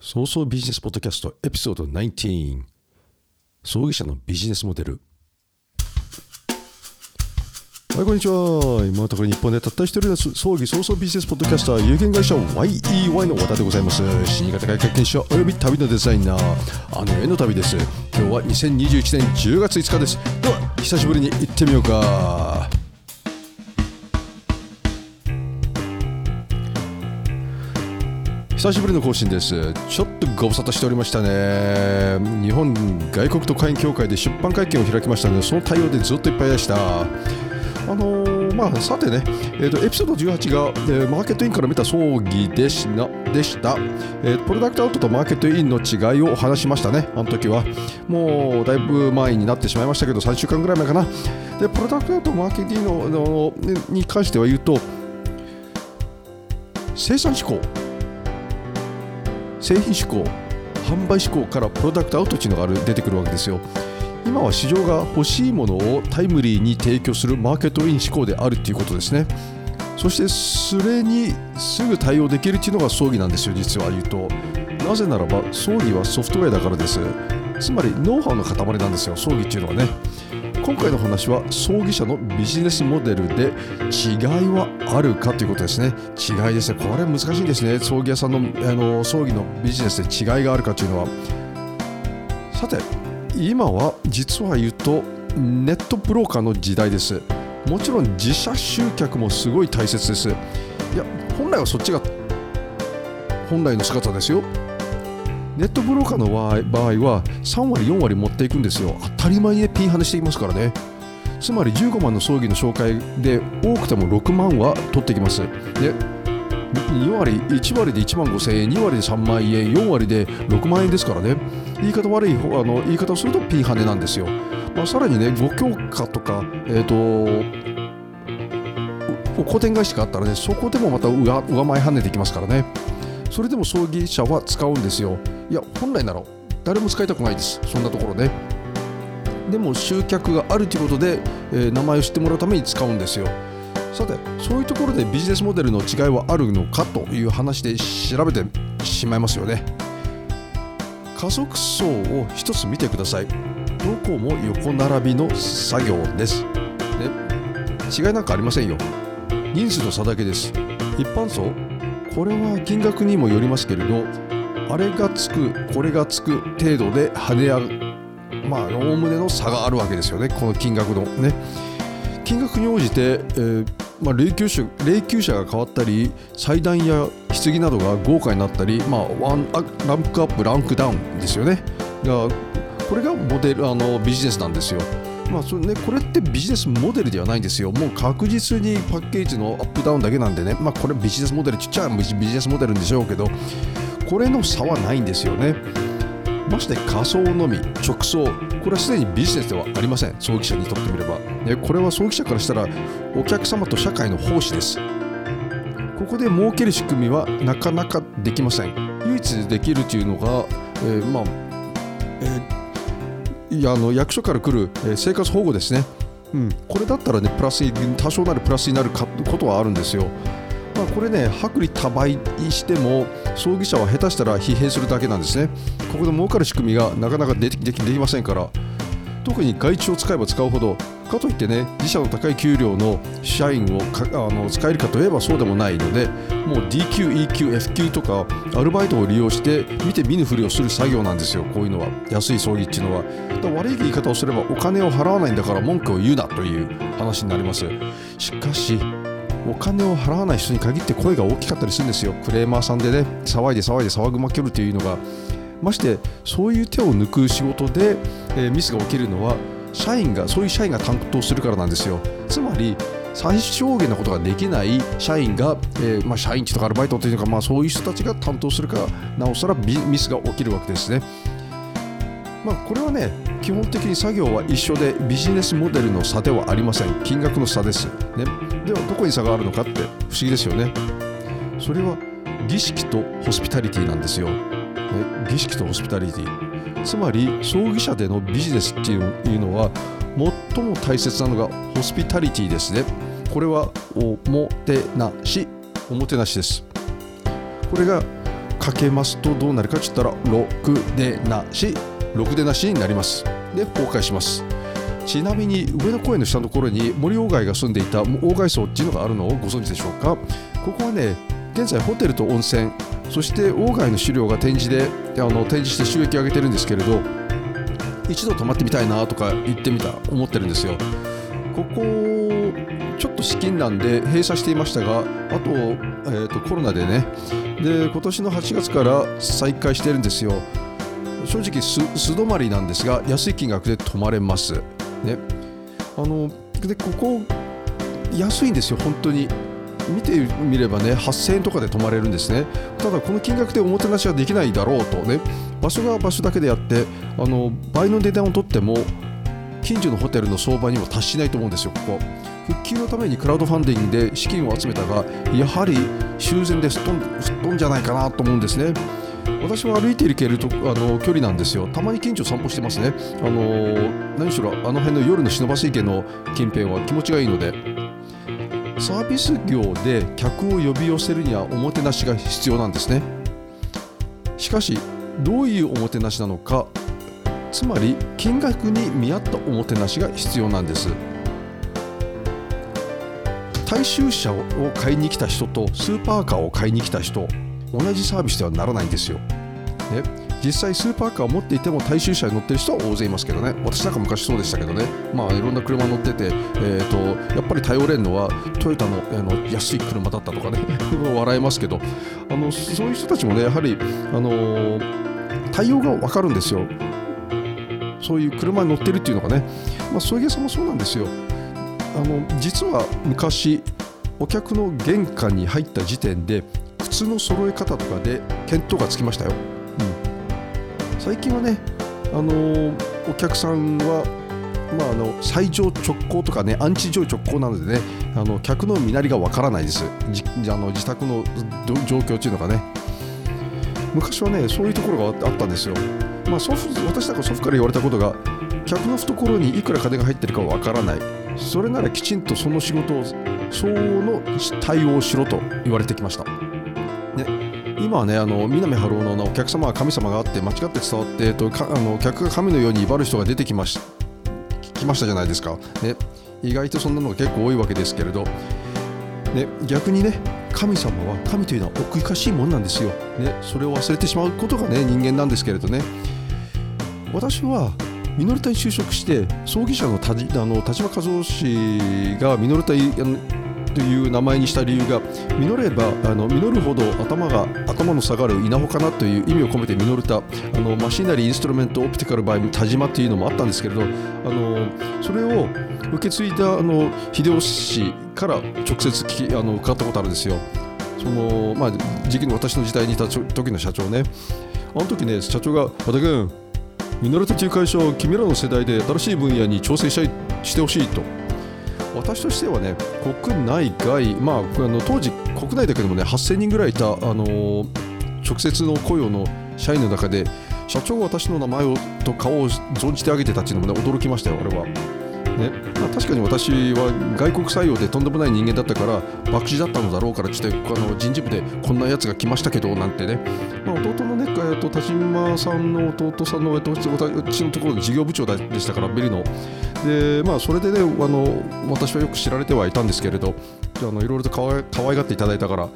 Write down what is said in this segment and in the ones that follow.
早々ビジネスポッドキャストエピソード19葬儀社のビジネスモデル。はいこんにちは。今のところ日本でたった一人の葬儀早々ビジネスポッドキャスター有限会社 YEY の和田でございます。新型外貨研修および旅のデザイナー。あの絵の旅です。今日は2021年10月5日です。では久しぶりに行ってみようか。久しぶりの更新です。ちょっとご無沙汰しておりましたね。日本外国特派員協会で出版会見を開きましたのでその対応でずっといっぱいでした。あのー、まあさてね、えーと、エピソード18が、えー、マーケットインから見た葬儀でしなでした、えー、プロダクトアウトとマーケットインの違いを話しましたね。あの時は。もうだいぶ前になってしまいましたけど3週間ぐらい前かな。でプロダクトアウトマーケティングのに関しては言うと生産志向。製品志向販売志向からプロダクトアウトっていうのが出てくるわけですよ。今は市場が欲しいものをタイムリーに提供するマーケットイン志向であるっていうことですね。そしてそれにすぐ対応できるっていうのが葬儀なんですよ実は言うと。なぜならば葬儀はソフトウェアだからです。つまりノウハウの塊なんですよ葬儀っていうのはね。今回の話は葬儀社のビジネスモデルで違いはあるかということですね。違いですね。これ難しいですね。葬儀屋さんのあの葬儀のビジネスで違いがあるかというのは。さて今は実は言うとネットブローカーの時代です。もちろん自社集客もすごい大切です。いや本来はそっちが本来の姿ですよ。ネットブローカーの場合は3割4割持っていくんですよ。当たり前にピンハネしていますからね。つまり15万の葬儀の紹介で多くても6万は取ってきます。で2割1割で1万5000円2割で3万円4割で6万円ですからね。言い方悪いあの言い方をするとピンハネなんですよ、まあ、さらにね5強化とかえっ、ー、と古典返しがあったらねそこでもまた上上前跳ねてきますからね。それでも葬儀社は使うんですよ。いや本来なら誰も使いたくないです。そんなところね。でも集客があるということで、えー、名前を知ってもらうために使うんですよ。さてそういうところでビジネスモデルの違いはあるのかという話で調べてしまいますよね。加速層を一つ見てください。どこも横並びの作業です、ね、違いなんかありませんよ。人数の差だけです。一般層これは金額にもよりますけれどあれがつくこれがつく程度で跳ね上がまあおおむねの差があるわけですよねこの金額の。ね。金額に応じて、えーまあ、霊柩車霊柩車が変わったり祭壇や棺などが豪華になったり、まあ、ワンランクアップランクダウンですよね。がこれがモデルあのビジネスなんですよ。まあそれね、これってビジネスモデルではないんですよ。もう確実にパッケージのアップダウンだけなんでね、まあ、これビジネスモデル、ちっちゃいビジネスモデルでしょうけど、これの差はないんですよね。まして仮想のみ、直送、これはすでにビジネスではありません、葬儀社にとってみれば。ね、これは葬儀社からしたら、お客様と社会の奉仕です。ここで儲ける仕組みはなかなかできません。唯一できるというのが、えー、まあ、えーいやあの役所から来る、え、生活保護ですね、うん、これだったらねプラスに多少なるプラスになるかことはあるんですよ。まあ、これね薄利多売しても葬儀社は下手したら疲弊するだけなんですね。ここで儲かる仕組みがなかなかできできできませんから特に外注を使えば使うほどかといってね自社の高い給料の社員をかあの使えるかといえばそうでもないのでもう DQ、EQ、F 級とかアルバイトを利用して見て見ぬふりをする作業なんですよこういうのは。安い葬儀っていうのは。だ悪い言い方をすればお金を払わないんだから文句を言うなという話になります。しかしお金を払わない人に限って声が大きかったりするんですよ。クレーマーさんでね騒いで騒いで騒ぐまけるというのがましてそういう手を抜く仕事で、えー、ミスが起きるのは社員がそういう社員が担当するからなんですよ。つまり最小限なことができない社員が、えー、まあ、社員とかアルバイトというか、まあ、そういう人たちが担当するからなおさらミスが起きるわけですね。まあ、これはね基本的に作業は一緒でビジネスモデルの差ではありません。金額の差です、ね、ではどこに差があるのかって不思議ですよね。それは儀式とホスピタリティなんですよ、ね、儀式とホスピタリティ。つまり葬儀社でのビジネスっていうのは最も大切なのがホスピタリティですね。これはおもてなし。おもてなしです。これがかけますとどうなるかって言ったらろくでなし。ろくでなしになります。で崩壊します。ちなみに上野公園の下のところに森鴎外が住んでいた鴎外荘っていうのがあるのをご存知でしょうか？ここはね現在ホテルと温泉そして鴎外の資料が展示であの展示して収益を上げてるんですけれど一度泊まってみたいなとか言ってみた思ってるんですよ。ここちょっと資金難で閉鎖していましたがあと,、えーと、コロナでね。で今年の8月から再開してるんですよ。正直素泊まりなんですが安い金額で泊まれます。ね。あのでここ安いんですよ本当に。見てみればね8000円とかで泊まれるんですね。ただこの金額でおもてなしはできないだろうとね場所が場所だけであってあの倍の値段を取っても近所のホテルの相場にも達しないと思うんですよここ復旧のためにクラウドファンディングで資金を集めたがやはり修繕ですっ飛んっ飛んじゃないかなと思うんですね。私は歩いていけるとあの距離なんですよ。たまに近所散歩してますね。あの何しろあの辺の夜の忍ばし池の近辺は気持ちがいいので。サービス業で客を呼び寄せるにはおもてなしが必要なんですね。しかしどういうおもてなしなのかつまり金額に見合ったおもてなしが必要なんです。大衆車を買いに来た人とスーパーカーを買いに来た人同じサービスではならないんですよ、ね、実際スーパーカーを持っていても大衆車に乗ってる人は大勢いますけどね。私なんか昔そうでしたけどね。まあいろんな車乗ってて、えーと、やっぱり頼れるのはトヨタのあの安い車だったとかね。笑えますけど。あのそういう人たちもねやはりあの対応が分かるんですよ。そういう車に乗ってるっていうのがね、まあ、送迎さんもそうなんですよ。あの実は昔お客の玄関に入った時点で靴の揃え方とかで見当がつきましたよ。最近はね、あのー、お客さんは、まあ、あの最上直行とかねアンチ上直行なのでねあの客の身なりがわからないです。じあの自宅の状況っていうのがね。昔はねそういうところがあったんですよ、まあ、祖父私なんか祖父から言われたことが客の懐にいくら金が入ってるかわからない。それならきちんとその仕事を相応の対応をしろと言われてきました。今はねあの南春夫のお客様は神様があって間違って伝わって、と、かあの客が神のように威張る人が出てきましきましたじゃないですか、ね、意外とそんなのが結構多いわけですけれど、ね、逆にね神様は神というのは奥ゆかしいもんなんですよ、ね、それを忘れてしまうことがね人間なんですけれどね。私はミノルタに就職して葬儀社の田あの田島和夫氏がミノルタという名前にした理由が実ればあの実るほど頭が頭の下がる稲穂かなという意味を込めて実ったあのマシナリーインストルメントオプティカルバイ田島というのもあったんですけれどあのそれを受け継いだあの秀吉氏から直接聞きあの伺ったことあるんですよ。そのまあ、時期の私の時代にいた時の社長ねあの時ね社長が「和田君ミノルタという会社を君らの世代で新しい分野に挑戦したいしてほしいと私としてはね国内外、まあ、あの当時国内だけでもね8000人ぐらいいた、あのー、直接の雇用の社員の中で社長が私の名前をと顔を存じてあげてたっていうのもね驚きましたよ俺は。ね。まあ、確かに私は外国採用でとんでもない人間だったから博打だったのだろうからちょっとあの人事部でこんなやつが来ましたけどなんてね、まあ、弟のね、えー、と田島さんの弟さんの、えー、とうちのところで事業部長でしたからベリの。で、まあ、それでねあの私はよく知られてはいたんですけれどあのいろいろとかわい可愛がっていただいたから、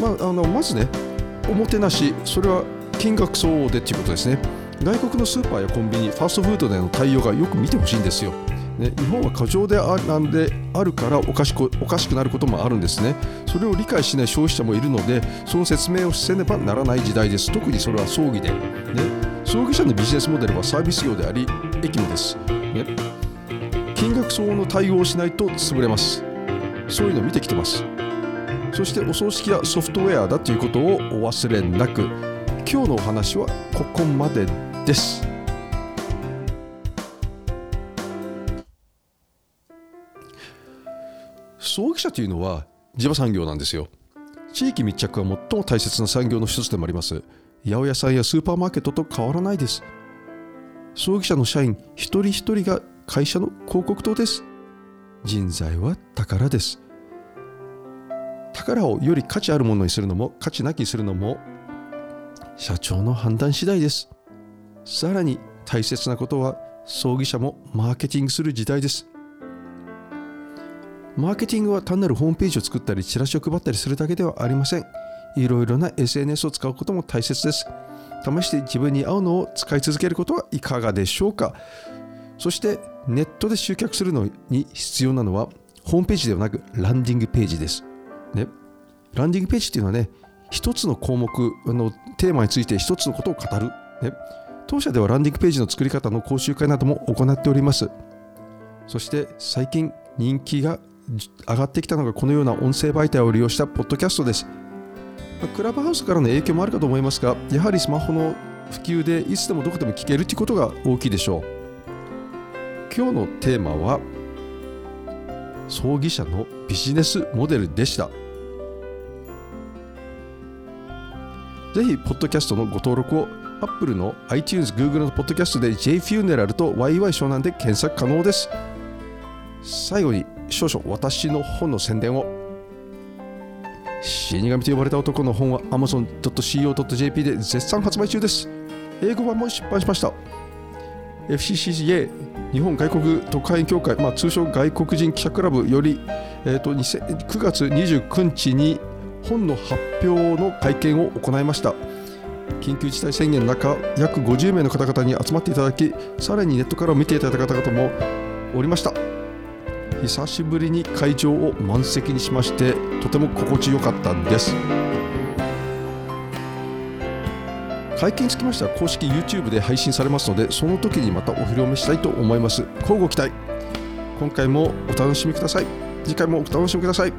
まあ、あのまずねおもてなしそれは金額相応でっていうことですね。外国のスーパーやコンビニファーストフードでの対応がよく見てほしいんですよ。ね、日本は過剰であなんであるからおかしくおかしくなることもあるんですね。それを理解しない消費者もいるのでその説明をせねばならない時代です。特にそれは葬儀で、ね、葬儀社のビジネスモデルはサービス業であり駅務です、ね、金額相応の対応をしないと潰れます。そういうのを見てきてます。そしてお葬式やソフトウェアだということをお忘れなく。今日のお話はここまで。ですです。葬儀社というのは地場産業なんですよ。地域密着は最も大切な産業の一つでもあります。八百屋さんやスーパーマーケットと変わらないです。葬儀社の社員一人一人が会社の広告塔です。人材は宝です。宝をより価値あるものにするのも価値なきにするのも社長の判断次第です。さらに大切なことは葬儀社もマーケティングする時代です。マーケティングは単なるホームページを作ったりチラシを配ったりするだけではありません。いろいろな SNS を使うことも大切です。試して自分に合うのを使い続けることはいかがでしょうか。そしてネットで集客するのに必要なのはホームページではなくランディングページです。ね、ランディングページっていうのはね、一つの項目のテーマについて一つのことを語る。ね、当社ではランディングページの作り方の講習会なども行っております。そして最近人気が上がってきたのがこのような音声媒体を利用したポッドキャストです。クラブハウスからの影響もあるかと思いますが、やはりスマホの普及でいつでもどこでも聞けるということが大きいでしょう。今日のテーマは葬儀社のビジネスモデルでしたぜひポッドキャストのご登録を Apple の iTunes、Google のポッドキャストで JFuneral と YY 湘南で検索可能です。最後に少々私の本の宣伝を。死神と呼ばれた男の本は Amazon.co.jp で絶賛発売中です。英語版も出版しました。FCCA 日本外国特派員協会、まあ、通称外国人記者クラブより、えーと、9月29日に本の発表の会見を行いました。緊急事態宣言の中約50名の方々に集まっていただきさらにネットから見ていただいた方々もおりました。久しぶりに会場を満席にしましてとても心地よかったんです。会見につきましては公式 YouTube で配信されますのでその時にまたお披露目したいと思います。交互期待。今回もお楽しみください。次回もお楽しみください。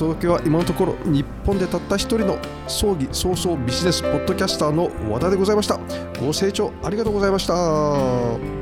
届けは今のところ日本でたった一人の葬儀早々ビジネスポッドキャスターの和田でございました。ご清聴ありがとうございました。